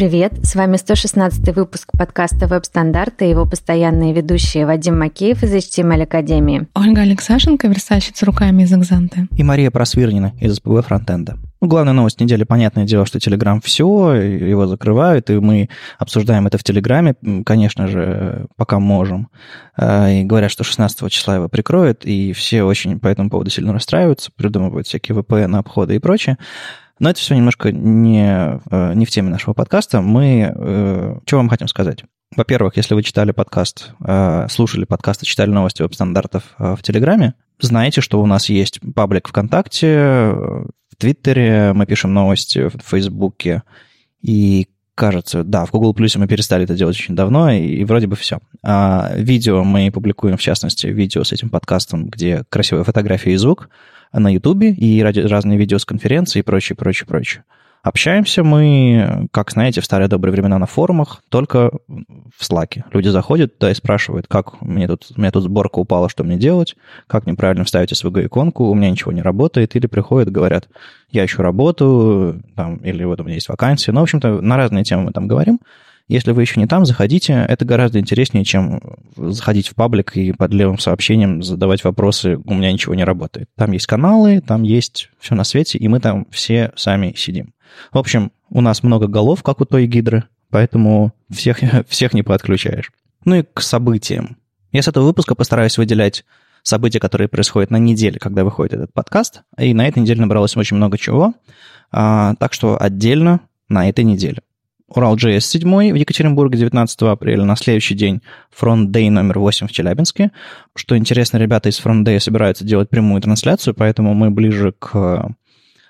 Привет, с вами 116 выпуск подкаста «Веб-стандарты» и его постоянные ведущие Вадим Макеев из HTML Академии. Ольга Алексашенко, верстальщица руками из Экзанты. И Мария Просвирнина из СПБ Фронтенда. Ну, главная новость недели, понятное дело, что Telegram все, его закрывают, и мы обсуждаем это в Телеграме, конечно же, пока можем. А, и говорят, что 16 числа его прикроют, и все очень по этому поводу сильно расстраиваются, придумывают всякие VPN-обходы и прочее. Но это все немножко не, э, не в теме нашего подкаста. Мы... Э, что вам хотим сказать? Во-первых, если вы читали подкаст, э, слушали подкаст и читали новости веб-стандартов в Телеграме, знаете, что у нас есть паблик ВКонтакте, в Твиттере мы пишем новости, в Фейсбуке, и кажется, да, в Google Plus мы перестали это делать очень давно, и, и вроде бы все. А видео мы публикуем, в частности, видео с этим подкастом, где красивая фотография и звук – на Ютубе и разные видео с конференции и прочее, прочее, прочее. Общаемся мы, как знаете, в старые добрые времена на форумах, только в Slack. Люди заходят туда и спрашивают, как мне тут, у меня тут сборка упала, что мне делать, как мне правильно вставить SVG-иконку, у меня ничего не работает, или приходят, говорят, я ищу работу, там, или вот у меня есть вакансия. Ну, в общем-то, на разные темы мы там говорим. Если вы еще не там, заходите. Это гораздо интереснее, чем заходить в паблик и под левым сообщением задавать вопросы «у меня ничего не работает». Там есть каналы, там есть все на свете, и мы там все сами сидим. В общем, у нас много голов, как у той гидры, поэтому всех, всех не подключаешь. Ну и к событиям. Я с этого выпуска постараюсь выделять события, которые происходят на неделе, когда выходит этот подкаст. И на этой неделе набралось очень много чего. А, так что отдельно на этой неделе. Урал.js 7 в Екатеринбурге 19 апреля, на следующий день Front Day номер 8 в Челябинске. Что интересно, ребята из Front Day собираются делать прямую трансляцию, поэтому мы ближе к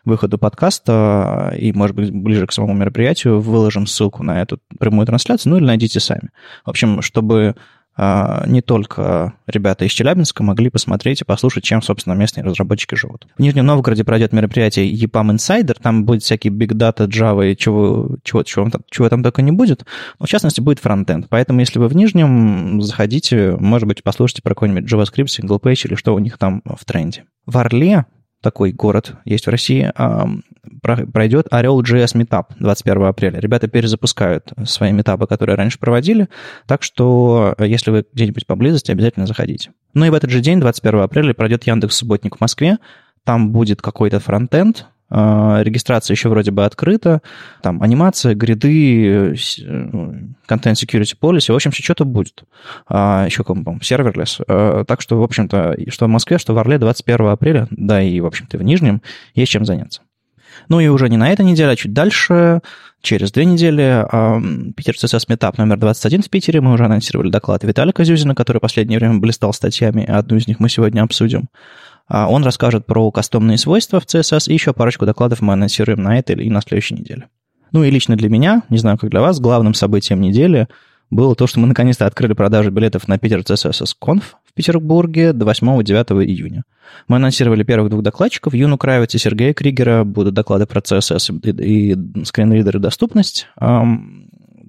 выходу подкаста и, может быть, ближе к самому мероприятию выложим ссылку на эту прямую трансляцию, ну или найдите сами. В общем, чтобы а, не только ребята из Челябинска могли посмотреть и послушать, чем, собственно, местные разработчики живут. В Нижнем Новгороде пройдет мероприятие EPAM Insider, там будет всякие Big Data, Java и чего, чего, чего, чего там только не будет, но в частности будет фронтенд. Поэтому, если вы в Нижнем, заходите, может быть, послушайте про какой-нибудь JavaScript, single page или что у них там в тренде. В Орле такой город есть в России, пройдет Орел JS Meetup 21 апреля. Ребята перезапускают свои метапы, которые раньше проводили, так что э, если вы где-нибудь поблизости, обязательно заходите. Ну и в этот же день, 21 апреля, пройдет Яндекс Субботник в Москве. Там будет какой-то фронтенд, регистрация еще вроде бы открыта, там анимация, гриды, контент э, security policy, в общем, что-то будет. А, еще, по-моему, serverless. А, так что, в общем-то, что в Москве, что в Орле 21 апреля, да и, в общем-то, в Нижнем есть чем заняться. Ну и уже не на этой неделе, а чуть дальше, через две недели, Питер CSS Meetup номер 21 в Питере. Мы уже анонсировали доклад Виталика Зюзина, который в последнее время блистал статьями, одну из них мы сегодня обсудим. А, он расскажет про кастомные свойства в CSS, и еще парочку докладов мы анонсируем на этой и на следующей неделе. Ну и лично для меня, не знаю, как для вас, главным событием недели было то, что мы наконец-то открыли продажу билетов на Питер CSS Conf в Петербурге до 8-9 июня. Мы анонсировали первых двух докладчиков, Юну Кравец и Сергея Кригера, будут доклады про CSS и, и скринридер и доступность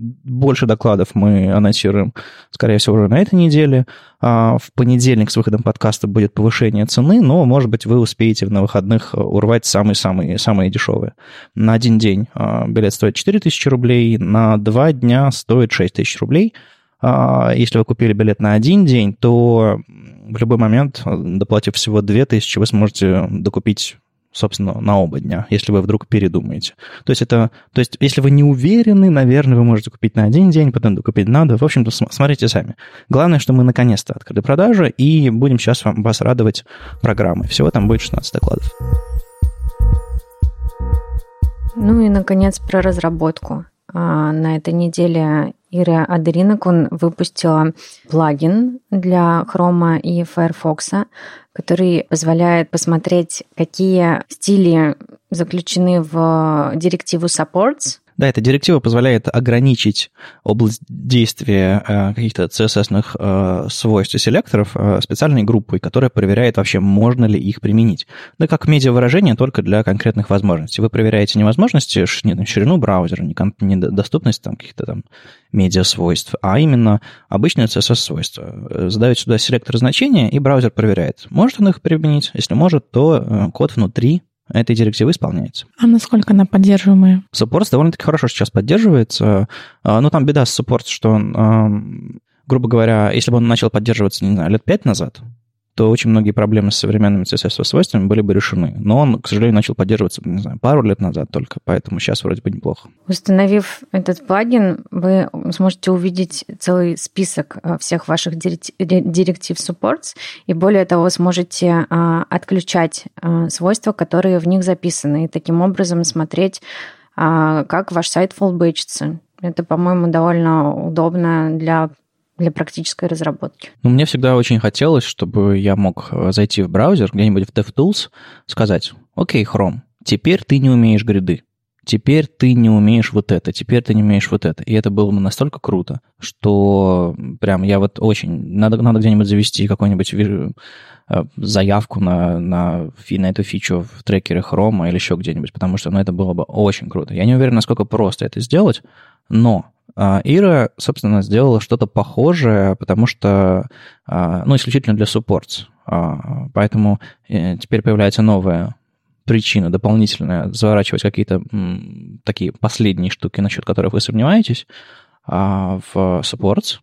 больше докладов мы анонсируем, скорее всего, уже на этой неделе. А в понедельник с выходом подкаста будет повышение цены, но, может быть, вы успеете на выходных урвать самые-самые самые дешевые. На один день а, билет стоит 4000 рублей, на два дня стоит 6000 рублей. А, если вы купили билет на один день, то в любой момент, доплатив всего 2000, вы сможете докупить собственно, на оба дня, если вы вдруг передумаете. То есть это, то есть если вы не уверены, наверное, вы можете купить на один день, потом докупить на два. В общем-то, смотрите сами. Главное, что мы наконец-то открыли продажи, и будем сейчас вам, вас радовать программой. Всего там будет 16 докладов. Ну и, наконец, про разработку. А, на этой неделе Ира Адеринакун выпустила плагин для Chrome и Firefox, который позволяет посмотреть, какие стили заключены в директиву supports, да, эта директива позволяет ограничить область действия э, каких-то CSS э, свойств и селекторов э, специальной группой, которая проверяет вообще, можно ли их применить. Да как медиа-выражение, только для конкретных возможностей. Вы проверяете не возможности, не, ширину браузера, не, не доступность там, каких-то там медиа-свойств, а именно обычные CSS-свойства. Задаете сюда селектор значения, и браузер проверяет, может он их применить. Если может, то код внутри этой директивы исполняется. А насколько она поддерживаемая? Supports довольно-таки хорошо сейчас поддерживается. А, но там беда с Supports, что он, грубо говоря, если бы он начал поддерживаться, не знаю, лет пять назад, то очень многие проблемы с современными CSS-свойствами были бы решены. Но он, к сожалению, начал поддерживаться, не знаю, пару лет назад только, поэтому сейчас вроде бы неплохо. Установив этот плагин, вы сможете увидеть целый список э, всех ваших директив supports, и более того, сможете а, отключать а, свойства, которые в них записаны, и таким образом смотреть, а, как ваш сайт фуллбэчится. Это, по-моему, довольно удобно для для практической разработки? Ну, мне всегда очень хотелось, чтобы я мог э, зайти в браузер, где-нибудь в DevTools, сказать, окей, Chrome, теперь ты не умеешь гриды, теперь ты не умеешь вот это, теперь ты не умеешь вот это. И это было бы настолько круто, что прям я вот очень... Надо, надо где-нибудь завести какой-нибудь э, заявку на, на, на эту фичу в трекере Chrome или еще где-нибудь, потому что ну, это было бы очень круто. Я не уверен, насколько просто это сделать, но Ира, собственно, сделала что-то похожее, потому что, а, ну, исключительно для supports. А, поэтому э, теперь появляется новая причина дополнительная заворачивать какие-то такие последние штуки, насчет которых вы сомневаетесь, в supports,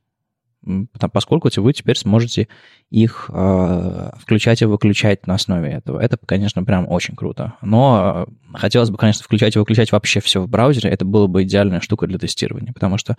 поскольку вы теперь сможете их э, включать и выключать на основе этого. Это, конечно, прям очень круто. Но э, хотелось бы, конечно, включать и выключать вообще все в браузере. Это было бы идеальная штука для тестирования, потому что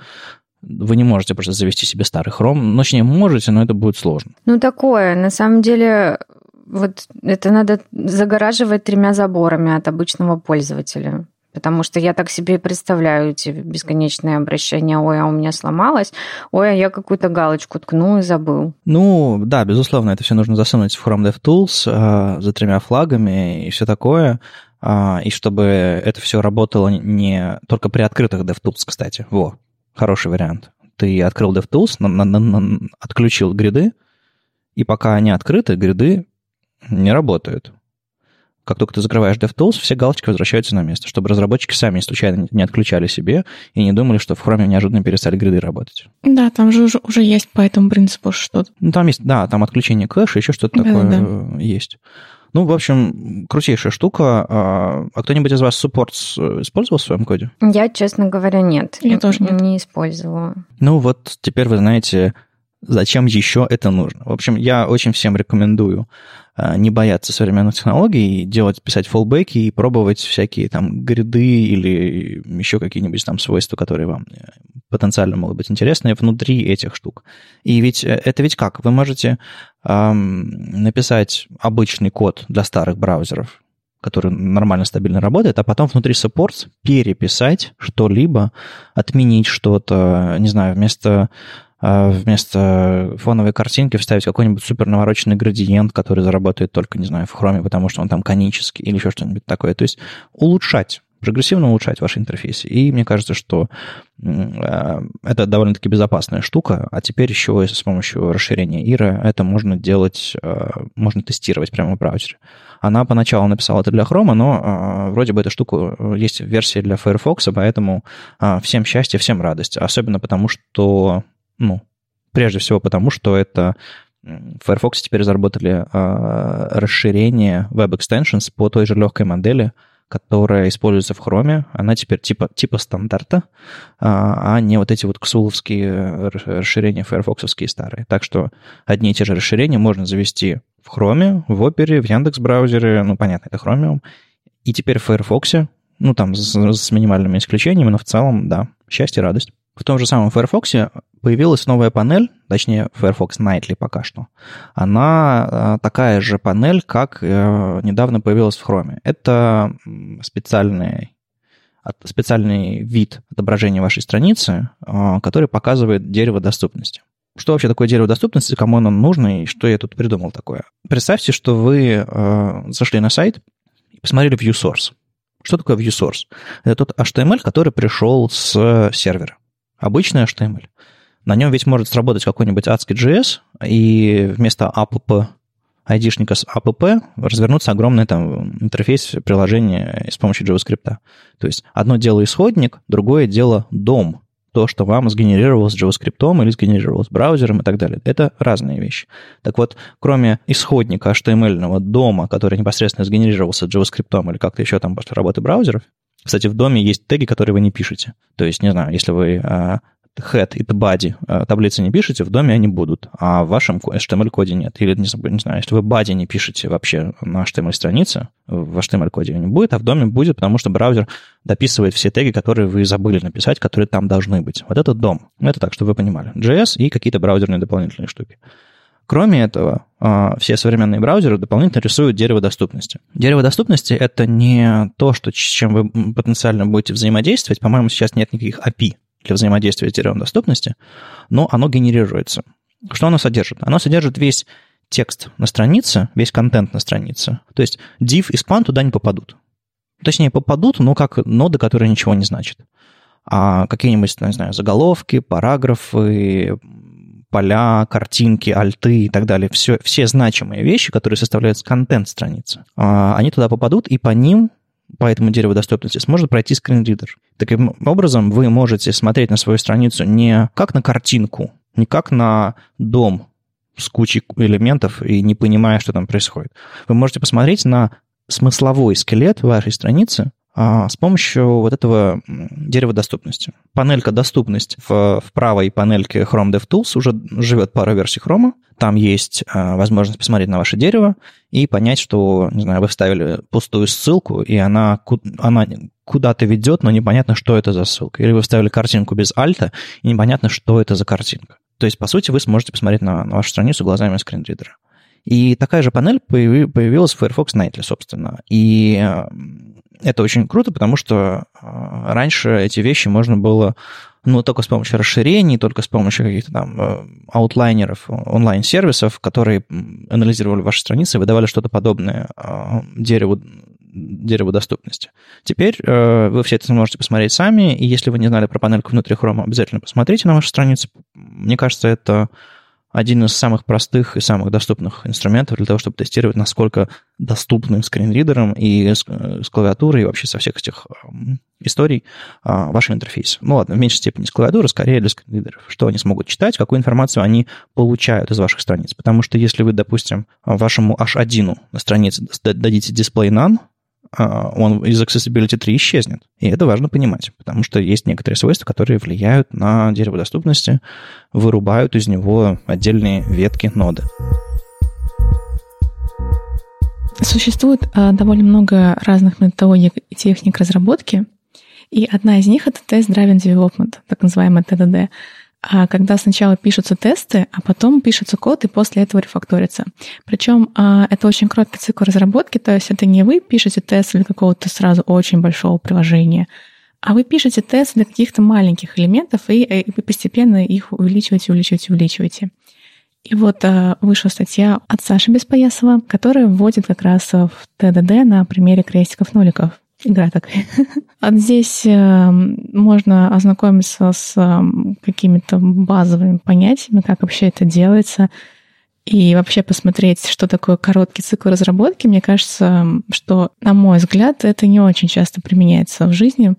вы не можете просто завести себе старый Chrome. Ну, точнее, можете, но это будет сложно. Ну, такое. На самом деле, вот это надо загораживать тремя заборами от обычного пользователя. Потому что я так себе и представляю эти бесконечные обращения. Ой, а у меня сломалось. Ой, а я какую-то галочку ткнул и забыл. Ну, да, безусловно, это все нужно засунуть в Chrome DevTools э, за тремя флагами и все такое. Э, и чтобы это все работало не только при открытых DevTools, кстати. Во, хороший вариант. Ты открыл DevTools, на, на, на, отключил гриды, и пока они открыты, гриды не работают как только ты закрываешь DevTools, все галочки возвращаются на место, чтобы разработчики сами случайно не отключали себе и не думали, что в Chrome неожиданно перестали гриды работать. Да, там же уже, уже есть по этому принципу что-то. Ну, там есть, да, там отключение кэша, еще что-то такое да. Э, есть. Ну, в общем, крутейшая штука. А, а кто-нибудь из вас Supports использовал в своем коде? Я, честно говоря, нет. Я, Я тоже нет. не использовала. Ну, вот теперь вы знаете, зачем еще это нужно. В общем, я очень всем рекомендую а, не бояться современных технологий, делать, писать фоллбеки и пробовать всякие там гриды или еще какие-нибудь там свойства, которые вам э, потенциально могут быть интересны внутри этих штук. И ведь э, это ведь как? Вы можете эм, написать обычный код для старых браузеров, который нормально, стабильно работает, а потом внутри supports переписать что-либо, отменить что-то, не знаю, вместо вместо фоновой картинки вставить какой-нибудь супер навороченный градиент, который заработает только, не знаю, в хроме, потому что он там конический или еще что-нибудь такое. То есть улучшать прогрессивно улучшать ваш интерфейс. И мне кажется, что а, это довольно-таки безопасная штука, а теперь еще с помощью расширения Ира это можно делать, а, можно тестировать прямо в браузере. Она поначалу написала это для Chrome, но вроде бы эта штука э, есть в версии для Firefox, поэтому всем счастье, всем радость. Особенно потому, что ну, прежде всего потому, что это в Firefox теперь разработали э, расширение Web Extensions по той же легкой модели, которая используется в Chrome. Она теперь типа, типа стандарта, а, а не вот эти вот ксуловские расширения файрфоксовские старые. Так что одни и те же расширения можно завести в Chrome, в Opera, в Яндекс браузере, ну, понятно, это Chromium, и теперь в Firefox, ну, там с, с минимальными исключениями, но в целом, да, счастье, радость. В том же самом Firefox появилась новая панель, точнее Firefox Nightly пока что. Она э, такая же панель, как э, недавно появилась в Chrome. Это специальный, специальный вид отображения вашей страницы, э, который показывает дерево доступности. Что вообще такое дерево доступности, кому оно нужно и что я тут придумал такое? Представьте, что вы зашли на сайт и посмотрели ViewSource. Что такое ViewSource? Это тот HTML, который пришел с сервера. Обычный HTML. На нем ведь может сработать какой-нибудь адский JS, и вместо app айдишника с app развернуться огромный там интерфейс приложения с помощью JavaScript. То есть одно дело исходник, другое дело дом, то, что вам сгенерировалось JavaScript или сгенерировалось браузером и так далее. Это разные вещи. Так вот, кроме исходника HTML дома, который непосредственно сгенерировался JavaScript или как-то еще там после работы браузеров, кстати, в доме есть теги, которые вы не пишете. То есть, не знаю, если вы а, head и body э, таблицы не пишете, в доме они будут, а в вашем HTML-коде нет. Или, не знаю, если вы body не пишете вообще на HTML-странице, в HTML-коде не будет, а в доме будет, потому что браузер дописывает все теги, которые вы забыли написать, которые там должны быть. Вот это дом. Это так, чтобы вы понимали. JS и какие-то браузерные дополнительные штуки. Кроме этого, э, все современные браузеры дополнительно рисуют дерево доступности. Дерево доступности — это не то, что, с чем вы потенциально будете взаимодействовать. По-моему, сейчас нет никаких API для взаимодействия с деревом доступности, но оно генерируется. Что оно содержит? Оно содержит весь текст на странице, весь контент на странице. То есть div и span туда не попадут. Точнее, попадут, но как ноды, которые ничего не значат. А какие-нибудь, не знаю, заголовки, параграфы, поля, картинки, альты и так далее, все, все значимые вещи, которые составляют контент страницы, а, они туда попадут, и по ним по этому дереву доступности сможет пройти скринридер. Таким образом, вы можете смотреть на свою страницу не как на картинку, не как на дом с кучей элементов и не понимая, что там происходит. Вы можете посмотреть на смысловой скелет вашей страницы с помощью вот этого дерева доступности. Панелька «Доступность» в, в правой панельке Chrome DevTools уже живет пара версий Chrome. Там есть а, возможность посмотреть на ваше дерево и понять, что, не знаю, вы вставили пустую ссылку, и она, она куда-то ведет, но непонятно, что это за ссылка. Или вы вставили картинку без альта, и непонятно, что это за картинка. То есть, по сути, вы сможете посмотреть на, на вашу страницу глазами скринридера. И такая же панель появилась в Firefox Nightly, собственно. И это очень круто, потому что а, раньше эти вещи можно было ну, только с помощью расширений, только с помощью каких-то там э, аутлайнеров, онлайн-сервисов, которые анализировали ваши страницы и выдавали что-то подобное а, дереву, дереву доступности. Теперь э, вы все это сможете посмотреть сами, и если вы не знали про панельку внутри Chrome, обязательно посмотрите на ваши страницы. Мне кажется, это один из самых простых и самых доступных инструментов для того, чтобы тестировать, насколько доступны скринридером и с, э, с клавиатурой, и вообще со всех этих историй а, ваш интерфейс. Ну ладно, в меньшей степени с клавиатуры, скорее для скринридеров. Что они смогут читать, какую информацию они получают из ваших страниц. Потому что если вы, допустим, вашему H1 на странице дадите display none, он из Accessibility 3 исчезнет. И это важно понимать, потому что есть некоторые свойства, которые влияют на дерево доступности, вырубают из него отдельные ветки ноды. Существует э, довольно много разных методик и техник разработки, и одна из них — это тест-driven development, так называемый ТДД а когда сначала пишутся тесты, а потом пишется код, и после этого рефакторится. Причем а, это очень короткий цикл разработки, то есть это не вы пишете тест для какого-то сразу очень большого приложения, а вы пишете тест для каких-то маленьких элементов, и, и вы постепенно их увеличиваете, увеличиваете, увеличиваете. И вот а, вышла статья от Саши Беспоясова, которая вводит как раз в ТДД на примере крестиков-ноликов. Игра такая. А здесь э, можно ознакомиться с э, какими-то базовыми понятиями, как вообще это делается, и вообще посмотреть, что такое короткий цикл разработки. Мне кажется, что, на мой взгляд, это не очень часто применяется в жизни,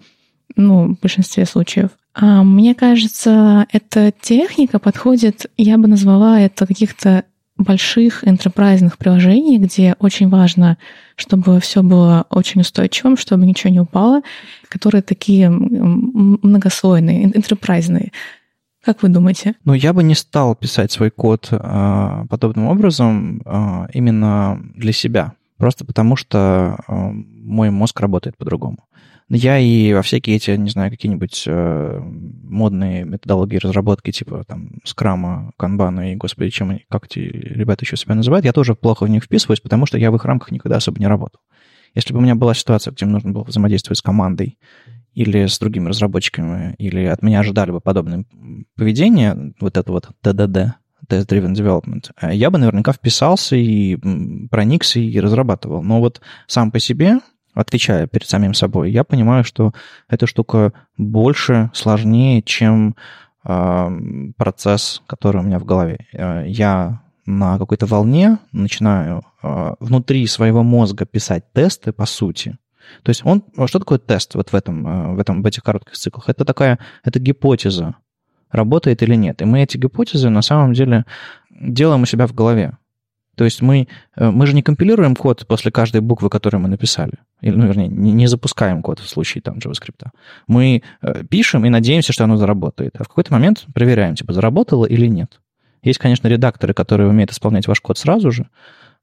ну, в большинстве случаев. А мне кажется, эта техника подходит, я бы назвала это каких-то больших enterprise приложений, где очень важно, чтобы все было очень устойчивым, чтобы ничего не упало, которые такие многослойные, enterprise. Как вы думаете? Ну, я бы не стал писать свой код э, подобным образом э, именно для себя. Просто потому что э, мой мозг работает по-другому. Я и во всякие эти, не знаю, какие-нибудь э, модные методологии разработки, типа там скрама, канбана и, господи, чем они, как эти ребята еще себя называют, я тоже плохо в них вписываюсь, потому что я в их рамках никогда особо не работал. Если бы у меня была ситуация, где мне нужно было взаимодействовать с командой или с другими разработчиками, или от меня ожидали бы подобное поведение, вот это вот ТДД, Test-Driven Development, э, я бы наверняка вписался и проникся и разрабатывал. Но вот сам по себе отвечая перед самим собой, я понимаю, что эта штука больше, сложнее, чем э, процесс, который у меня в голове. Э, я на какой-то волне начинаю э, внутри своего мозга писать тесты, по сути, То есть он, что такое тест вот в, этом, в, этом, в этих коротких циклах? Это такая, это гипотеза, работает или нет. И мы эти гипотезы на самом деле делаем у себя в голове. То есть мы, э, мы же не компилируем код после каждой буквы, которую мы написали. Или, ну, вернее, не, не запускаем код в случае там JavaScript. Мы э, пишем и надеемся, что оно заработает. А в какой-то момент проверяем, типа, заработало или нет. Есть, конечно, редакторы, которые умеют исполнять ваш код сразу же,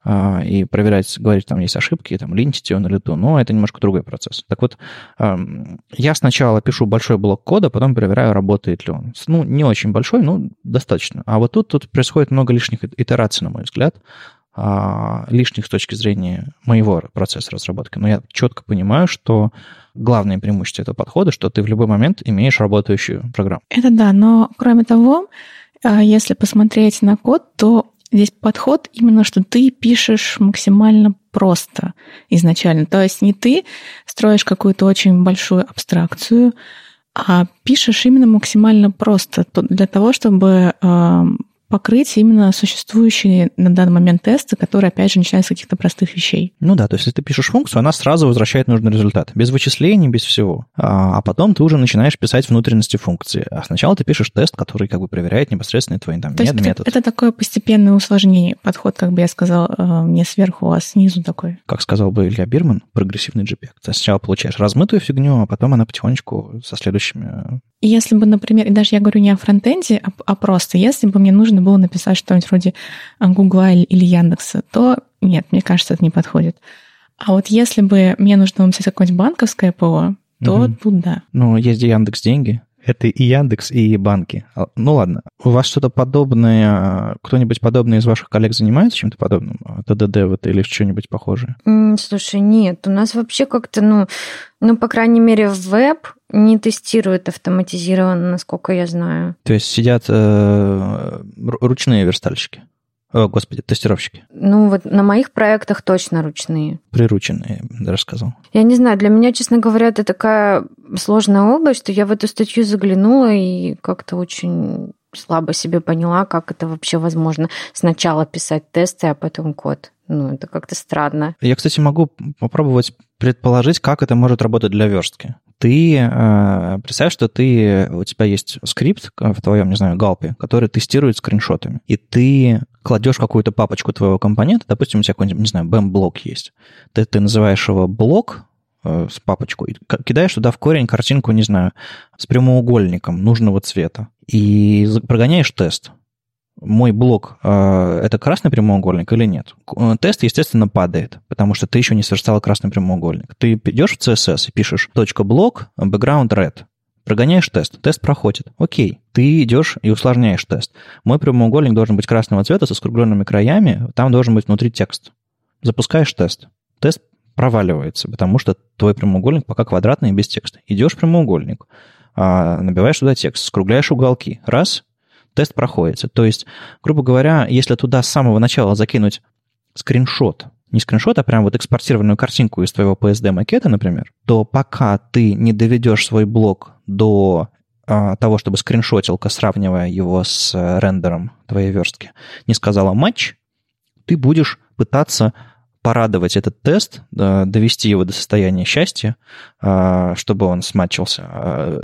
и проверять, говорить, там есть ошибки, там линтите он или то, но это немножко другой процесс. Так вот, я сначала пишу большой блок кода, потом проверяю, работает ли он. Ну, не очень большой, но достаточно. А вот тут, тут происходит много лишних итераций, на мой взгляд, а, лишних с точки зрения моего процесса разработки. Но я четко понимаю, что главное преимущество этого подхода, что ты в любой момент имеешь работающую программу. Это да, но кроме того, а, если посмотреть на код, то здесь подход именно, что ты пишешь максимально просто изначально. То есть не ты строишь какую-то очень большую абстракцию, а пишешь именно максимально просто для того, чтобы покрыть именно существующие на данный момент тесты, которые, опять же, начинаются с каких-то простых вещей. Ну да, то есть если ты пишешь функцию, она сразу возвращает нужный результат. Без вычислений, без всего. А, а потом ты уже начинаешь писать внутренности функции. А сначала ты пишешь тест, который как бы проверяет непосредственно твой там, то мет, есть метод. Это, это такое постепенное усложнение. Подход, как бы я сказал, э, не сверху, а снизу такой. Как сказал бы Илья Бирман, прогрессивный JPEG. Ты сначала получаешь размытую фигню, а потом она потихонечку со следующими если бы, например, и даже я говорю не о фронтенде, а, а просто, если бы мне нужно было написать что-нибудь вроде Гугла или Яндекса, то нет, мне кажется, это не подходит. А вот если бы мне нужно было написать какое-нибудь банковское ПО, то угу. тут да. Ну, есть Яндекс деньги, это и Яндекс, и банки. А, ну ладно, у вас что-то подобное, кто-нибудь подобный из ваших коллег занимается чем-то подобным? А, ТДД вот или что-нибудь похожее? Слушай, нет, у нас вообще как-то, ну, ну, по крайней мере, в веб не тестируют автоматизированно, насколько я знаю. То есть сидят э, ручные верстальщики? О, господи, тестировщики. Ну, вот на моих проектах точно ручные. Прирученные, даже сказал. Я не знаю, для меня, честно говоря, это такая сложная область, что я в эту статью заглянула и как-то очень слабо себе поняла, как это вообще возможно. Сначала писать тесты, а потом код. Ну, это как-то странно. Я, кстати, могу попробовать предположить, как это может работать для верстки ты э, представь, что ты, у тебя есть скрипт в твоем, не знаю, галпе, который тестирует скриншотами, и ты кладешь какую-то папочку твоего компонента, допустим, у тебя какой-нибудь, не знаю, BAM-блок есть, ты, ты называешь его блок э, с папочкой, и кидаешь туда в корень картинку, не знаю, с прямоугольником нужного цвета, и прогоняешь тест мой блок э, это красный прямоугольник или нет. Э, тест, естественно, падает, потому что ты еще не сверстал красный прямоугольник. Ты идешь в CSS и пишешь .блок background red. Прогоняешь тест, тест проходит. Окей, ты идешь и усложняешь тест. Мой прямоугольник должен быть красного цвета со скругленными краями, там должен быть внутри текст. Запускаешь тест. Тест проваливается, потому что твой прямоугольник пока квадратный и без текста. Идешь в прямоугольник, а, набиваешь туда текст, скругляешь уголки. Раз, тест проходится. То есть, грубо говоря, если туда с самого начала закинуть скриншот, не скриншот, а прям вот экспортированную картинку из твоего PSD-макета, например, то пока ты не доведешь свой блок до а, того, чтобы скриншотилка, сравнивая его с а, рендером твоей верстки, не сказала матч, ты будешь пытаться порадовать этот тест, довести его до состояния счастья, а, чтобы он сматчился, а,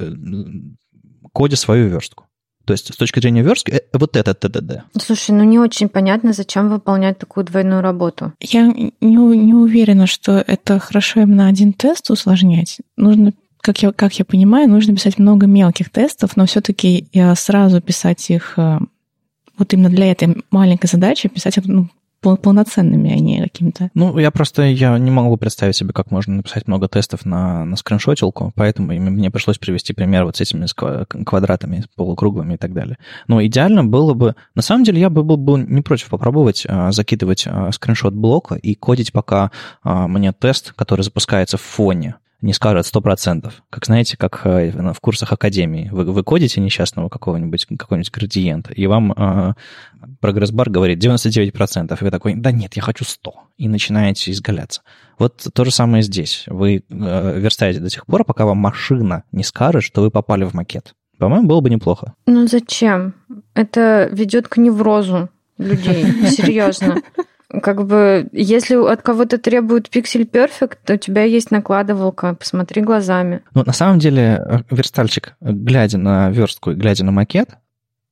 коде свою верстку. То есть с точки зрения верстки, э, вот это ТДД. Слушай, ну не очень понятно, зачем выполнять такую двойную работу. Я не, не уверена, что это хорошо именно один тест усложнять. Нужно как я, как я понимаю, нужно писать много мелких тестов, но все-таки сразу писать их э, вот именно для этой маленькой задачи, писать ну, полноценными, а не какими-то. Ну, я просто я не могу представить себе, как можно написать много тестов на, на скриншотилку, поэтому мне пришлось привести пример вот с этими квадратами, полукруглыми и так далее. Но идеально было бы... На самом деле я бы был бы не против попробовать а, закидывать а, скриншот блока и кодить пока а, мне тест, который запускается в фоне не скажет 100%. Как знаете, как э, в курсах академии. Вы, вы кодите несчастного какого-нибудь, какого-нибудь градиента, и вам э, прогресс-бар говорит 99%, и вы такой, да нет, я хочу 100, и начинаете изгаляться. Вот то же самое здесь. Вы э, верстаете до тех пор, пока вам машина не скажет, что вы попали в макет. По-моему, было бы неплохо. Ну зачем? Это ведет к неврозу людей, серьезно. Как бы, если от кого-то требуют пиксель перфект, то у тебя есть накладывалка, посмотри глазами. Ну, на самом деле, э, верстальщик, глядя на верстку и глядя на макет,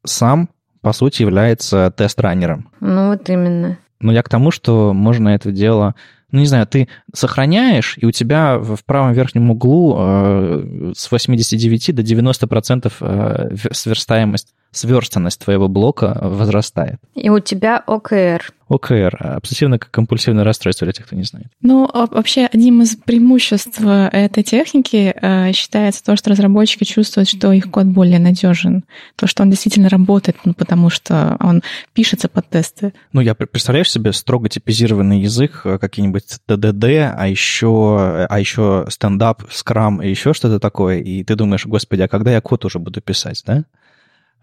сам, по сути, является тест-раннером. Ну, вот именно. Но я к тому, что можно это дело ну, не знаю, ты сохраняешь, и у тебя в правом верхнем углу э, с 89 до 90 процентов э, сверстаемость, сверстанность твоего блока возрастает. И у тебя ОКР. ОКР, обсессивно-компульсивное расстройство для тех, кто не знает. Ну, вообще, одним из преимуществ э, этой техники э, считается то, что разработчики чувствуют, что их код более надежен, то, что он действительно работает, ну, потому что он пишется под тесты. Ну, я представляешь себе строго типизированный язык, э, какие-нибудь TDD, а еще, а еще стендап, скрам и еще что-то такое, и ты думаешь, господи, а когда я код уже буду писать, да?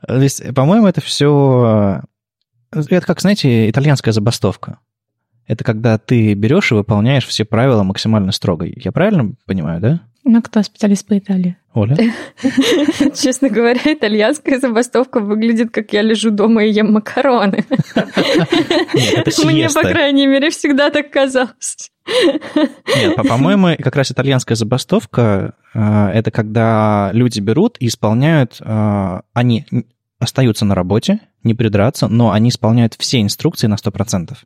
То есть, по-моему, это все это как, знаете, итальянская забастовка. Это когда ты берешь и выполняешь все правила максимально строго. Я правильно понимаю, да? Ну, кто специалист по Италии? Оля? Честно говоря, итальянская забастовка выглядит, как я лежу дома и ем макароны. Мне, по крайней мере, всегда так казалось. Нет, по-моему, как раз итальянская забастовка э, — это когда люди берут и исполняют, э, они остаются на работе, не придраться, но они исполняют все инструкции на 100%.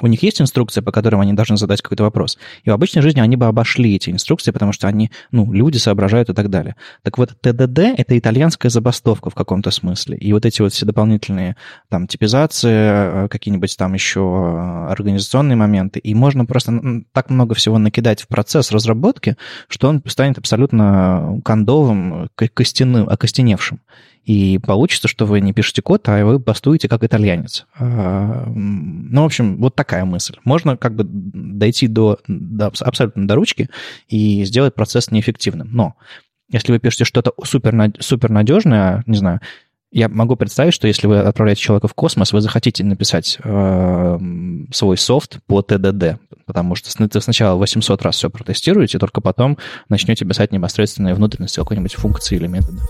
У них есть инструкция, по которым они должны задать какой-то вопрос. И в обычной жизни они бы обошли эти инструкции, потому что они, ну, люди соображают и так далее. Так вот, ТДД — это итальянская забастовка в каком-то смысле. И вот эти вот все дополнительные там типизации, э, какие-нибудь там еще э, организационные моменты, и можно просто так много всего накидать в процесс разработки, что он станет абсолютно кондовым, костяным, окостеневшим. И получится, что вы не пишете код, а вы бастуете как итальянец. А, ну, в общем, вот такая мысль. Можно как бы дойти до, до абсолютно до ручки и сделать процесс неэффективным. Но если вы пишете что-то супер, надежное, не знаю, я могу представить, что если вы отправляете человека в космос, вы захотите написать э, свой софт по ТДД, потому что сначала 800 раз все протестируете, только потом начнете писать непосредственные внутренности какой-нибудь функции или метода.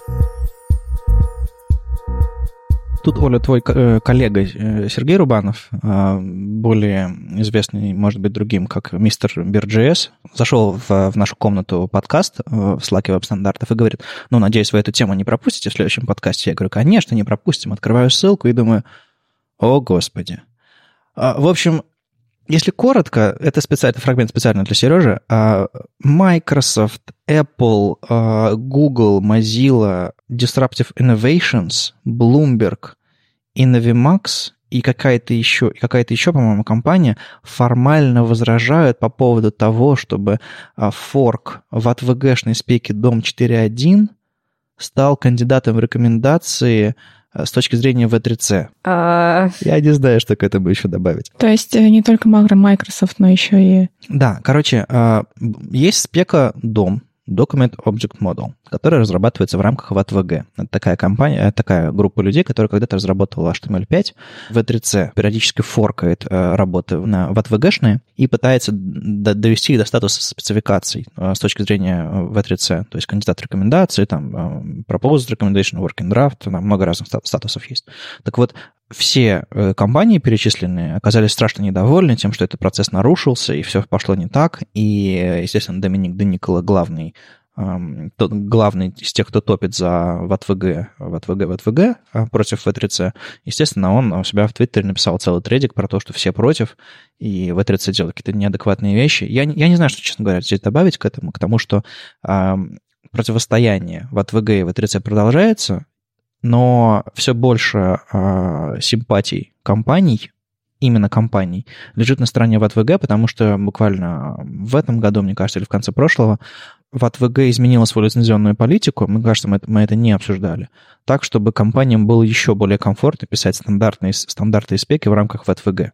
Тут, Оля, твой э, коллега э, Сергей Рубанов, а, более известный, может быть, другим, как мистер Бирджес, зашел в, в нашу комнату подкаст э, в Slack веб-стандартов и говорит, ну, надеюсь, вы эту тему не пропустите в следующем подкасте. Я говорю, конечно, не пропустим. Открываю ссылку и думаю, о, господи. А, в общем, если коротко, это, специально, фрагмент специально для Сережи. А, Microsoft, Apple, а, Google, Mozilla, Disruptive Innovations, Bloomberg, Innovimax и какая-то еще, какая-то еще, по-моему, компания формально возражают по поводу того, чтобы а, форк в ATVG-шной спеке DOM 4.1 стал кандидатом в рекомендации с точки зрения V3C. А... Я не знаю, что к этому еще добавить. То есть э, не только Magro Microsoft, но еще и... Да, короче, э, есть спека DOM, Document Object Model, который разрабатывается в рамках VATVG. Это такая компания, это такая группа людей, которая когда-то разработала HTML5. V3C периодически форкает э, работы на VATVG-шные и пытается довести их до статуса спецификаций э, с точки зрения V3C, то есть кандидат рекомендации, там, э, proposed recommendation, working draft, там много разных статусов есть. Так вот, все компании перечисленные оказались страшно недовольны тем, что этот процесс нарушился, и все пошло не так. И, естественно, Доминик Деникола, главный тот главный из тех, кто топит за ВАТВГ, ВАТВГ, ВАТВГ против В3C, естественно, он у себя в Твиттере написал целый тредик про то, что все против, и В3C делает какие-то неадекватные вещи. Я, я не знаю, что, честно говоря, здесь добавить к этому, к тому, что э, противостояние ВАТВГ и В3C продолжается, но все больше э, симпатий компаний именно компаний лежит на стороне ВАТВГ, потому что буквально в этом году, мне кажется, или в конце прошлого, ВАТВГ изменила свою лицензионную политику, мне кажется, мы это, мы это не обсуждали, так, чтобы компаниям было еще более комфортно писать стандартные, стандарты и спеки в рамках ВАТВГ.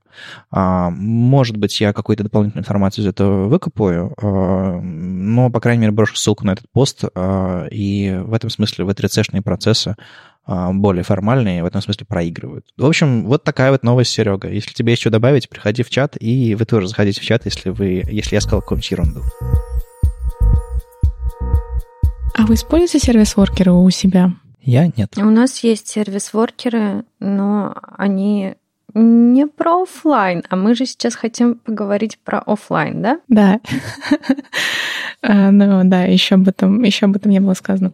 А, может быть, я какую-то дополнительную информацию из этого выкопаю, а, но, по крайней мере, брошу ссылку на этот пост, а, и в этом смысле V3C-шные процессы более формальные, в этом смысле проигрывают. В общем, вот такая вот новость, Серега. Если тебе есть что добавить, приходи в чат, и вы тоже заходите в чат, если, вы, если я сказал какую-нибудь ерунду. А вы используете сервис-воркеры у себя? Я нет. У нас есть сервис-воркеры, но они не про офлайн, а мы же сейчас хотим поговорить про офлайн, да? Да. А, ну да, еще об этом, еще об этом не было сказано.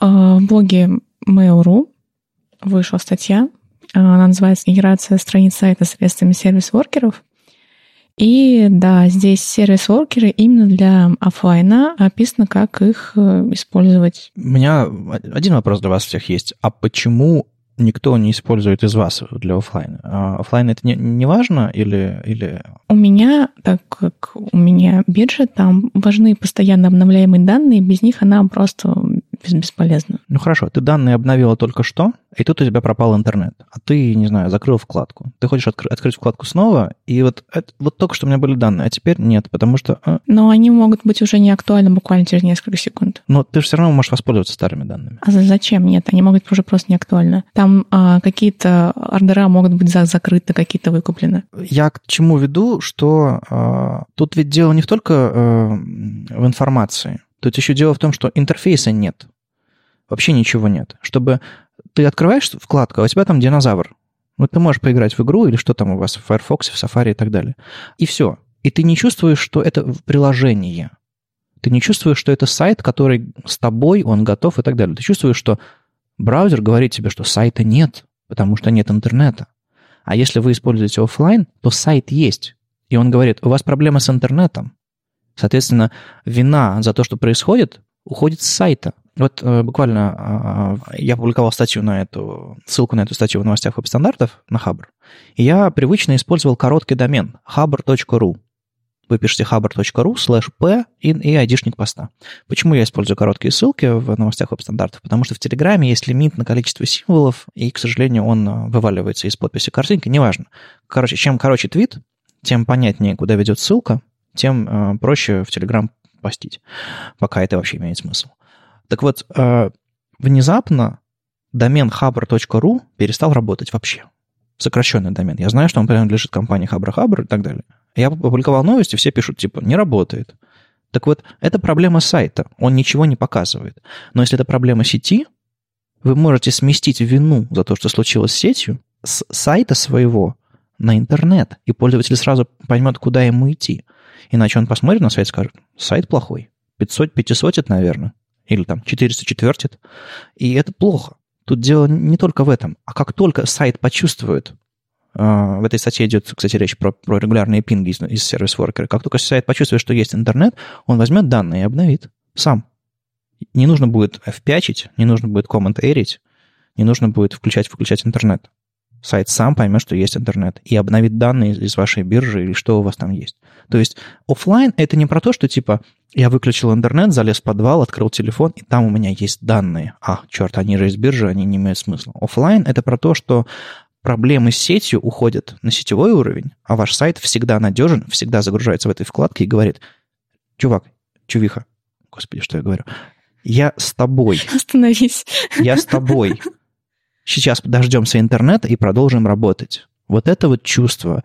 А, в блоге Mail.ru вышла статья, она называется «Генерация страниц сайта средствами сервис-воркеров». И да, здесь сервис-воркеры именно для офлайна описано, как их э, использовать. У меня один вопрос для вас всех есть. А почему никто не использует из вас для офлайна. А офлайн это не, не важно или, или... У меня, так как у меня биржа, там важны постоянно обновляемые данные, без них она просто бесполезна. Ну хорошо, ты данные обновила только что, и тут у тебя пропал интернет, а ты, не знаю, закрыл вкладку. Ты хочешь откры- открыть вкладку снова, и вот, это, вот только что у меня были данные, а теперь нет, потому что... А... Но они могут быть уже не актуальны буквально через несколько секунд. Но ты же все равно можешь воспользоваться старыми данными. А зачем? Нет, они могут быть уже просто не актуальны. Там а, какие-то ордера могут быть за- закрыты, какие-то выкуплены. Я к чему веду, что а, тут ведь дело не только а, в информации. Тут еще дело в том, что интерфейса нет. Вообще ничего нет. Чтобы ты открываешь вкладку, а у тебя там динозавр. Вот ты можешь поиграть в игру или что там у вас в Firefox, в Safari и так далее. И все. И ты не чувствуешь, что это приложение. Ты не чувствуешь, что это сайт, который с тобой, он готов и так далее. Ты чувствуешь, что браузер говорит тебе, что сайта нет, потому что нет интернета. А если вы используете офлайн, то сайт есть. И он говорит, у вас проблема с интернетом. Соответственно, вина за то, что происходит, уходит с сайта. Вот э, буквально э, я публиковал статью на эту, ссылку на эту статью в новостях веб-стандартов на Хабр, и я привычно использовал короткий домен хабр.ру. Вы пишете хабр.ру слэш p и, и айдишник поста. Почему я использую короткие ссылки в новостях веб-стандартов? Потому что в Телеграме есть лимит на количество символов, и, к сожалению, он вываливается из подписи картинки, неважно. Короче, чем короче твит, тем понятнее, куда ведет ссылка, тем э, проще в Телеграм постить, пока это вообще имеет смысл. Так вот, э, внезапно домен хабр.ру перестал работать вообще. Сокращенный домен. Я знаю, что он принадлежит компании Хабра Хабр и так далее. Я опубликовал новости, все пишут, типа, не работает. Так вот, это проблема сайта. Он ничего не показывает. Но если это проблема сети, вы можете сместить вину за то, что случилось с сетью, с сайта своего на интернет, и пользователь сразу поймет, куда ему идти. Иначе он посмотрит на сайт и скажет, сайт плохой. 500, 500, наверное или там 404, и это плохо. Тут дело не только в этом, а как только сайт почувствует, в этой статье идет, кстати, речь про, про регулярные пинги из, из сервис-воркера, как только сайт почувствует, что есть интернет, он возьмет данные и обновит сам. Не нужно будет впячить, не нужно будет команд эрить, не нужно будет включать-выключать интернет. Сайт сам поймет, что есть интернет, и обновит данные из вашей биржи или что у вас там есть. То есть офлайн это не про то, что типа я выключил интернет, залез в подвал, открыл телефон, и там у меня есть данные. А, черт, они же из биржи, они не имеют смысла. Офлайн это про то, что проблемы с сетью уходят на сетевой уровень, а ваш сайт всегда надежен, всегда загружается в этой вкладке и говорит, чувак, чувиха, господи, что я говорю, я с тобой. Остановись. Я с тобой. Сейчас дождемся интернета и продолжим работать. Вот это вот чувство,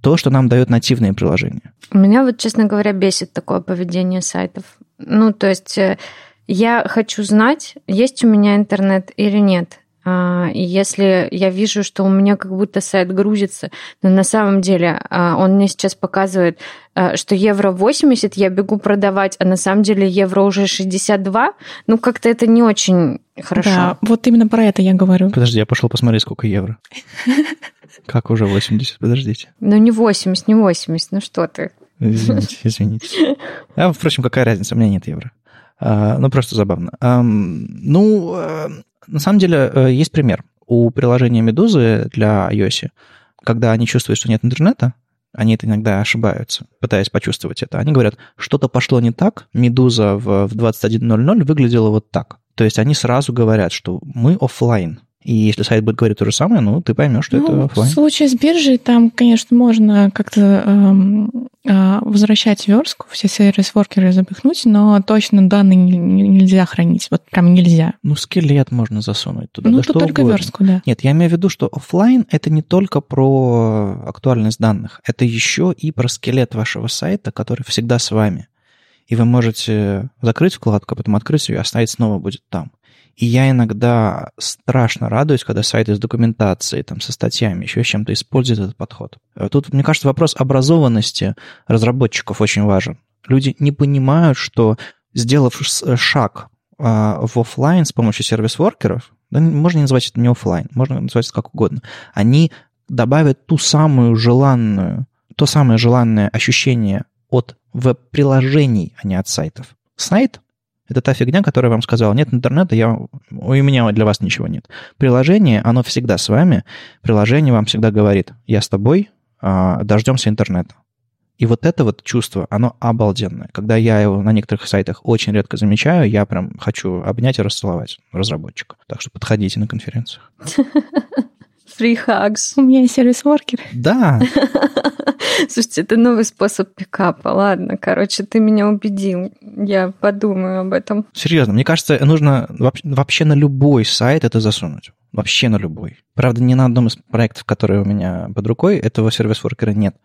то, что нам дает нативные приложения. Меня вот, честно говоря, бесит такое поведение сайтов. Ну, то есть э, я хочу знать, есть у меня интернет или нет. А, и если я вижу, что у меня как будто сайт грузится, но на самом деле а, он мне сейчас показывает, а, что евро 80 я бегу продавать, а на самом деле евро уже 62, ну как-то это не очень хорошо. Да, вот именно про это я говорю. Подожди, я пошел посмотреть, сколько евро. Как уже 80? Подождите. Ну не 80, не 80, ну что ты. Извините, извините. А, впрочем, какая разница, у меня нет евро. Ну, просто забавно. Ну, на самом деле, э, есть пример. У приложения Медузы для iOS, когда они чувствуют, что нет интернета, они это иногда ошибаются, пытаясь почувствовать это. Они говорят, что-то пошло не так, Медуза в 21.00 выглядела вот так. То есть они сразу говорят, что мы офлайн, и если сайт будет говорить то же самое, ну, ты поймешь, что ну, это офлайн. В случае с биржей там, конечно, можно как-то эм, э, возвращать верстку, все сервис-воркеры запихнуть, но точно данные нельзя хранить. Вот прям нельзя. Ну, скелет можно засунуть туда. Ну, да тут только угодно. верстку, да. Нет, я имею в виду, что офлайн это не только про актуальность данных, это еще и про скелет вашего сайта, который всегда с вами. И вы можете закрыть вкладку, а потом открыть ее и оставить снова будет там. И я иногда страшно радуюсь, когда сайты с документацией, там, со статьями, еще с чем-то используют этот подход. Тут, мне кажется, вопрос образованности разработчиков очень важен. Люди не понимают, что сделав шаг а, в офлайн с помощью сервис-воркеров, да, можно не называть это не офлайн, можно называть это как угодно, они добавят ту самую желанную, то самое желанное ощущение от веб-приложений, а не от сайтов. Сайт — это та фигня, которая вам сказала, нет интернета, я, у меня для вас ничего нет. Приложение, оно всегда с вами, приложение вам всегда говорит, я с тобой, а, дождемся интернета. И вот это вот чувство, оно обалденное. Когда я его на некоторых сайтах очень редко замечаю, я прям хочу обнять и расцеловать разработчика. Так что подходите на конференциях. Free hugs. У меня есть сервис-воркер. Да. Слушайте, это новый способ пикапа. Ладно, короче, ты меня убедил. Я подумаю об этом. Серьезно, мне кажется, нужно вообще на любой сайт это засунуть. Вообще на любой. Правда, ни на одном из проектов, которые у меня под рукой, этого сервис-воркера нет.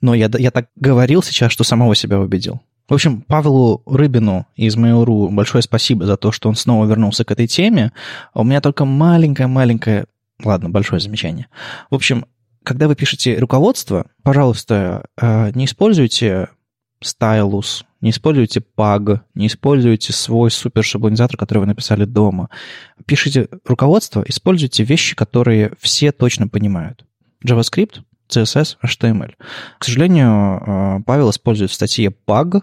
Но я, я так говорил сейчас, что самого себя убедил. В общем, Павлу Рыбину из Mail.ru большое спасибо за то, что он снова вернулся к этой теме. У меня только маленькое-маленькое Ладно, большое замечание. В общем, когда вы пишете руководство, пожалуйста, э, не используйте стайлус, не используйте PAG, не используйте свой супер шаблонизатор, который вы написали дома. Пишите руководство, используйте вещи, которые все точно понимают. JavaScript, CSS, HTML. К сожалению, э, Павел использует в статье PAG,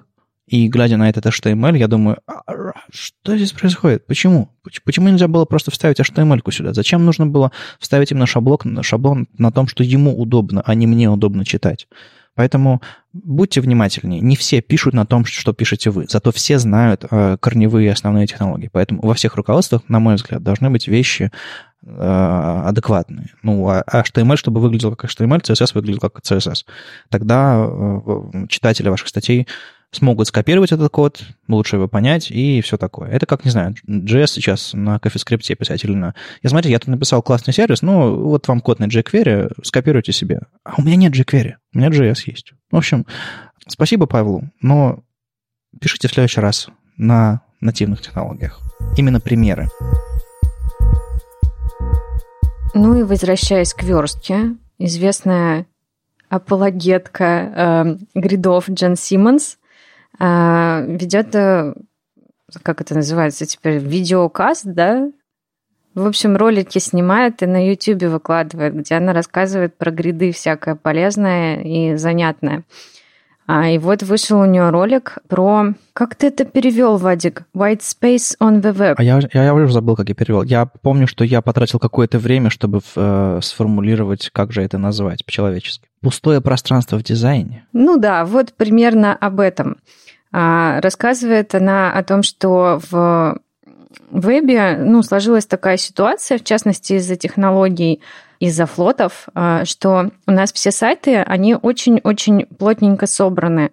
и глядя на этот HTML, я думаю, «А, что здесь происходит? Почему? Почему нельзя было просто вставить HTML сюда? Зачем нужно было вставить именно шаблон, шаблон на том, что ему удобно, а не мне удобно читать? Поэтому будьте внимательнее. Не все пишут на том, что пишете вы. Зато все знают э, корневые основные технологии. Поэтому во всех руководствах, на мой взгляд, должны быть вещи э, адекватные. Ну, а HTML, чтобы выглядел как HTML, CSS выглядел как CSS. Тогда э, читатели ваших статей смогут скопировать этот код, лучше его понять и все такое. Это как, не знаю, JS сейчас на CoffeeScript писать или на... Я смотрите, я тут написал классный сервис, ну, вот вам код на jQuery, скопируйте себе. А у меня нет jQuery, у меня JS есть. В общем, спасибо Павлу, но пишите в следующий раз на нативных технологиях. Именно примеры. Ну и возвращаясь к верстке, известная апологетка э, гридов Джен Симмонс ведет, э, как это называется теперь, видеокаст, да? В общем, ролики снимает и на YouTube выкладывает, где она рассказывает про гриды всякое полезное и занятное. А, и вот вышел у нее ролик про... Как ты это перевел, Вадик? White space on the web. А я, я, я уже забыл, как я перевел. Я помню, что я потратил какое-то время, чтобы э, сформулировать, как же это назвать по-человечески. Пустое пространство в дизайне. Ну да, вот примерно об этом. А, рассказывает она о том, что в вебе ну, сложилась такая ситуация, в частности из-за технологий, из-за флотов, а, что у нас все сайты, они очень-очень плотненько собраны.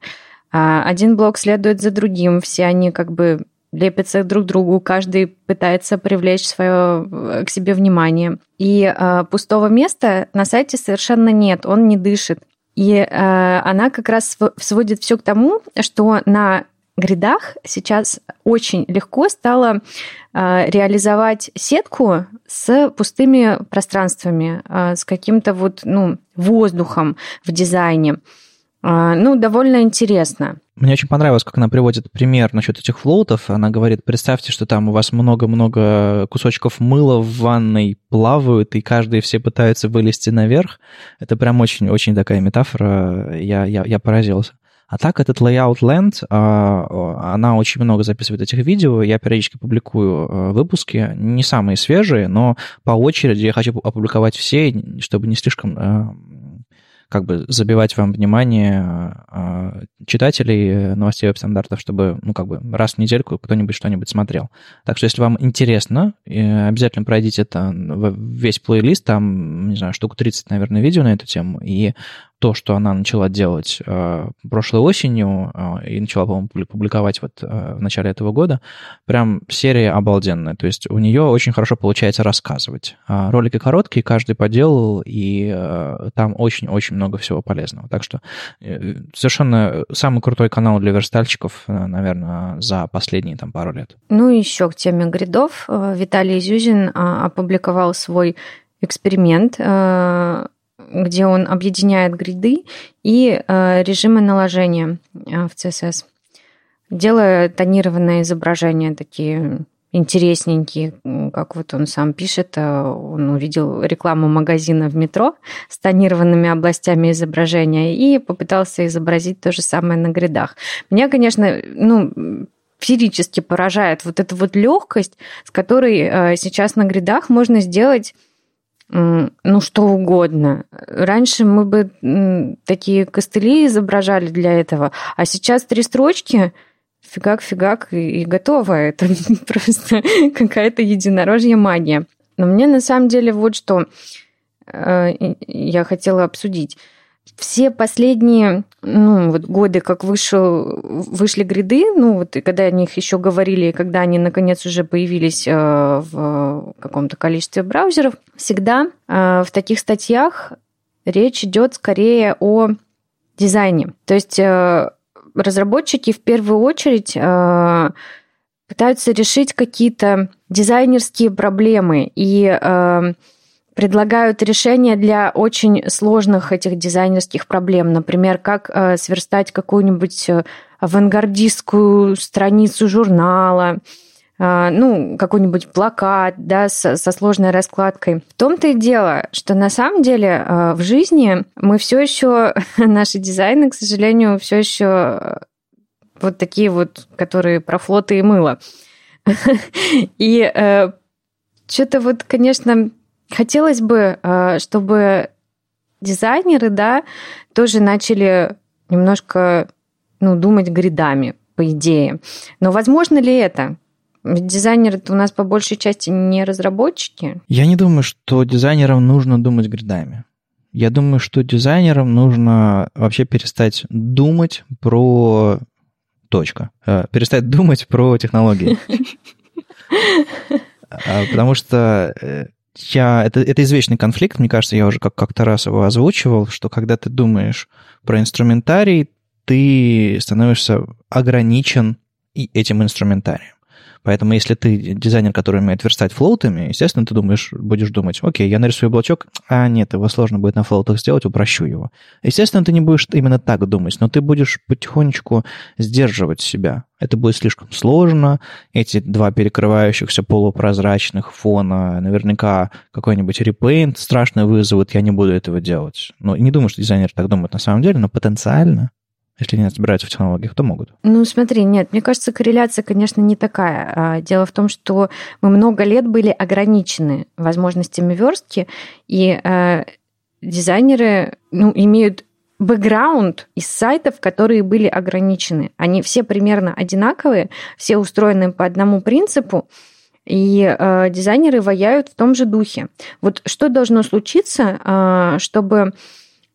А, один блок следует за другим, все они как бы лепятся друг к другу, каждый пытается привлечь свое э, к себе внимание. И пустого места на сайте совершенно нет, он не дышит. И э, она как раз сводит все к тому, что на гридах сейчас очень легко стало э, реализовать сетку с пустыми пространствами, э, с каким-то вот ну, воздухом в дизайне. Э, ну, довольно интересно. Мне очень понравилось, как она приводит пример насчет этих флоутов. Она говорит, представьте, что там у вас много-много кусочков мыла в ванной плавают, и каждый все пытаются вылезти наверх. Это прям очень-очень такая метафора. Я, я, я поразился. А так, этот Layout Land, а, она очень много записывает этих видео. Я периодически публикую а, выпуски, не самые свежие, но по очереди я хочу опубликовать все, чтобы не слишком а, как бы забивать вам внимание а, читателей новостей веб-стандартов, чтобы, ну, как бы раз в недельку кто-нибудь что-нибудь смотрел. Так что, если вам интересно, обязательно пройдите это весь плейлист, там, не знаю, штук 30, наверное, видео на эту тему, и то, что она начала делать э, прошлой осенью э, и начала, по-моему, публиковать вот э, в начале этого года, прям серия обалденная. То есть у нее очень хорошо получается рассказывать. Э, ролики короткие, каждый поделал, и э, там очень-очень много всего полезного. Так что э, совершенно самый крутой канал для верстальщиков, э, наверное, за последние там пару лет. Ну и еще к теме гридов. Э, Виталий Зюзин э, опубликовал свой эксперимент э, где он объединяет гриды и э, режимы наложения э, в CSS, делая тонированные изображения такие интересненькие, как вот он сам пишет, э, он увидел рекламу магазина в метро с тонированными областями изображения и попытался изобразить то же самое на гридах. Меня, конечно, ну, физически поражает вот эта вот легкость, с которой сейчас на гридах можно сделать ну, что угодно. Раньше мы бы такие костыли изображали для этого, а сейчас три строчки, фигак-фигак и, и готово. Это просто какая-то единорожья магия. Но мне на самом деле вот что э, я хотела обсудить все последние ну, вот годы, как вышел, вышли гриды, ну вот и когда о них еще говорили, и когда они наконец уже появились э, в каком-то количестве браузеров, всегда э, в таких статьях речь идет скорее о дизайне. То есть э, разработчики в первую очередь пытаются решить какие-то дизайнерские проблемы и предлагают решения для очень сложных этих дизайнерских проблем. Например, как э, сверстать какую-нибудь э, авангардистскую страницу журнала, э, ну, какой-нибудь плакат, да, со, со сложной раскладкой. В том-то и дело, что на самом деле в жизни мы все еще, наши дизайны, к сожалению, все еще вот такие вот, которые про флоты и мыло. И что-то вот, конечно, Хотелось бы, э, чтобы дизайнеры, да, тоже начали немножко, ну, думать гридами, по идее. Но возможно ли это? Дизайнеры у нас по большей части не разработчики. Я не думаю, что дизайнерам нужно думать гридами. Я думаю, что дизайнерам нужно вообще перестать думать про... Точка. Э, перестать думать про технологии. А, потому что я, это, это извечный конфликт, мне кажется, я уже как, как-то раз его озвучивал, что когда ты думаешь про инструментарий, ты становишься ограничен и этим инструментарием. Поэтому если ты дизайнер, который умеет верстать флоутами, естественно, ты думаешь, будешь думать, окей, я нарисую блочок, а нет, его сложно будет на флоутах сделать, упрощу его. Естественно, ты не будешь именно так думать, но ты будешь потихонечку сдерживать себя. Это будет слишком сложно. Эти два перекрывающихся полупрозрачных фона наверняка какой-нибудь репейнт страшно вызовут, я не буду этого делать. Ну, не думаю, что дизайнер так думает на самом деле, но потенциально если не разбираются в технологиях, то могут. Ну, смотри, нет, мне кажется, корреляция, конечно, не такая. А, дело в том, что мы много лет были ограничены возможностями верстки, и э, дизайнеры ну, имеют бэкграунд из сайтов, которые были ограничены. Они все примерно одинаковые, все устроены по одному принципу, и э, дизайнеры ваяют в том же духе. Вот что должно случиться, э, чтобы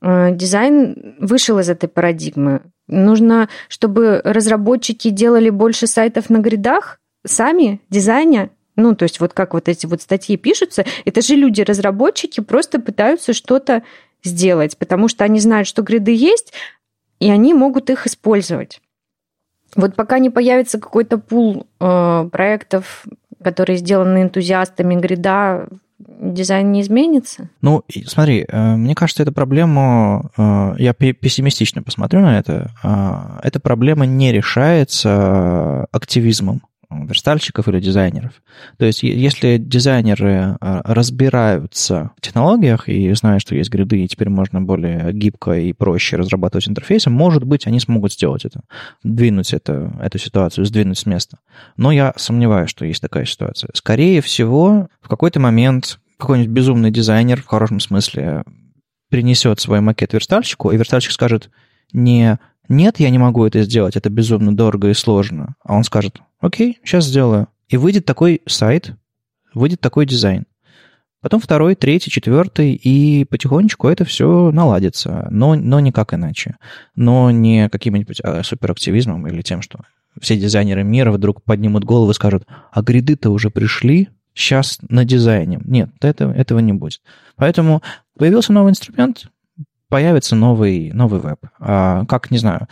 дизайн вышел из этой парадигмы? Нужно, чтобы разработчики делали больше сайтов на гридах? Сами, дизайня, ну, то есть вот как вот эти вот статьи пишутся, это же люди-разработчики просто пытаются что-то сделать, потому что они знают, что гриды есть, и они могут их использовать. Вот пока не появится какой-то пул э, проектов, которые сделаны энтузиастами грида дизайн не изменится? Ну, смотри, э, мне кажется, эта проблема, э, я пессимистично посмотрю на это, э, эта проблема не решается активизмом верстальщиков или дизайнеров. То есть если дизайнеры разбираются в технологиях и знают, что есть гриды, и теперь можно более гибко и проще разрабатывать интерфейсы, может быть, они смогут сделать это, двинуть это, эту ситуацию, сдвинуть с места. Но я сомневаюсь, что есть такая ситуация. Скорее всего, в какой-то момент какой-нибудь безумный дизайнер, в хорошем смысле, принесет свой макет верстальщику, и верстальщик скажет не «нет, я не могу это сделать, это безумно дорого и сложно», а он скажет «окей, сейчас сделаю». И выйдет такой сайт, выйдет такой дизайн. Потом второй, третий, четвертый, и потихонечку это все наладится, но, но никак иначе. Но не каким-нибудь а, суперактивизмом или тем, что все дизайнеры мира вдруг поднимут голову и скажут, а гриды-то уже пришли, сейчас на дизайне. Нет, это, этого не будет. Поэтому появился новый инструмент, появится новый, новый веб. А, как, не знаю,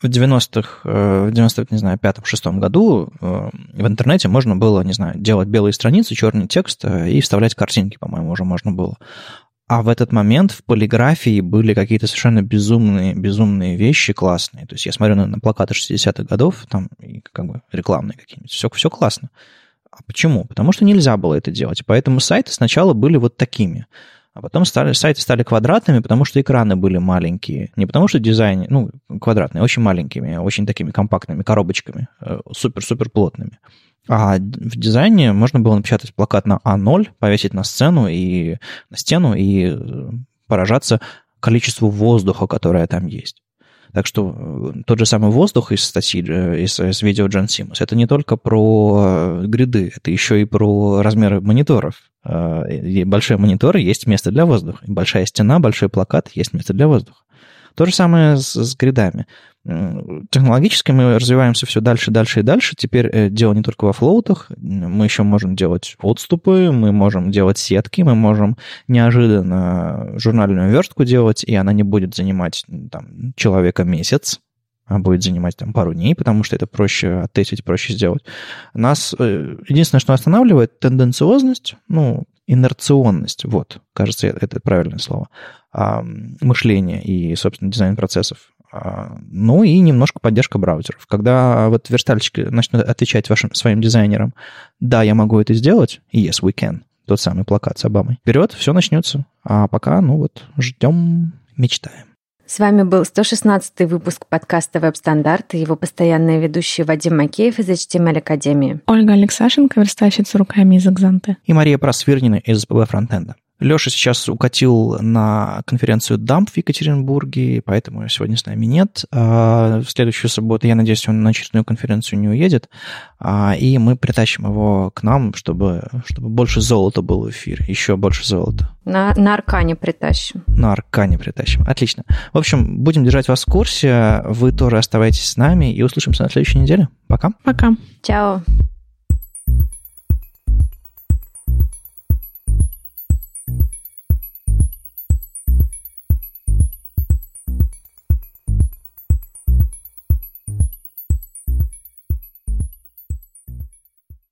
в 90-х, э, в 90 не знаю, пятом, шестом году э, в интернете можно было, не знаю, делать белые страницы, черный текст э, и вставлять картинки, по-моему, уже можно было. А в этот момент в полиграфии были какие-то совершенно безумные, безумные вещи классные. То есть я смотрю на, на плакаты 60-х годов, там как бы рекламные какие-нибудь, все, все классно. А почему? Потому что нельзя было это делать. Поэтому сайты сначала были вот такими. А потом стали, сайты стали квадратными, потому что экраны были маленькие. Не потому что дизайн, ну, квадратные, очень маленькими, очень такими компактными коробочками, э, супер-супер плотными. А в дизайне можно было напечатать плакат на А0, повесить на сцену и на стену и э, поражаться количеству воздуха, которое там есть. Так что э, тот же самый воздух из статьи, э, из, из видео Джон Симмонс, это не только про э, гриды, это еще и про размеры мониторов. И большие мониторы есть место для воздуха. Большая стена, большой плакат есть место для воздуха. То же самое с, с гридами. Технологически мы развиваемся все дальше, дальше и дальше. Теперь э, дело не только во флоутах, мы еще можем делать отступы, мы можем делать сетки, мы можем неожиданно журнальную верстку делать, и она не будет занимать там, человека месяц, а будет занимать там пару дней, потому что это проще оттестить, проще сделать. Нас э, единственное, что останавливает, тенденциозность, ну, инерционность, вот, кажется, это правильное слово, мышления и, собственно, дизайн процессов. А, ну и немножко поддержка браузеров. Когда вот верстальщики начнут отвечать вашим своим дизайнерам, да, я могу это сделать, yes, we can, тот самый плакат с Обамой. Вперед, все начнется. А пока, ну вот, ждем, мечтаем. С вами был 116 выпуск подкаста «Веб-стандарт» и его постоянные ведущие Вадим Макеев из HTML Академии. Ольга Алексашенко, верстальщица руками из Экзанты. И Мария Просвирнина из СПБ Фронтенда. Леша сейчас укатил на конференцию DUMP в Екатеринбурге, поэтому сегодня с нами нет. А в следующую субботу, я надеюсь, он на очередную конференцию не уедет. А, и мы притащим его к нам, чтобы, чтобы больше золота было в эфире, еще больше золота. На, на Аркане притащим. На Аркане притащим. Отлично. В общем, будем держать вас в курсе. Вы тоже оставайтесь с нами и услышимся на следующей неделе. Пока. Пока. Чао.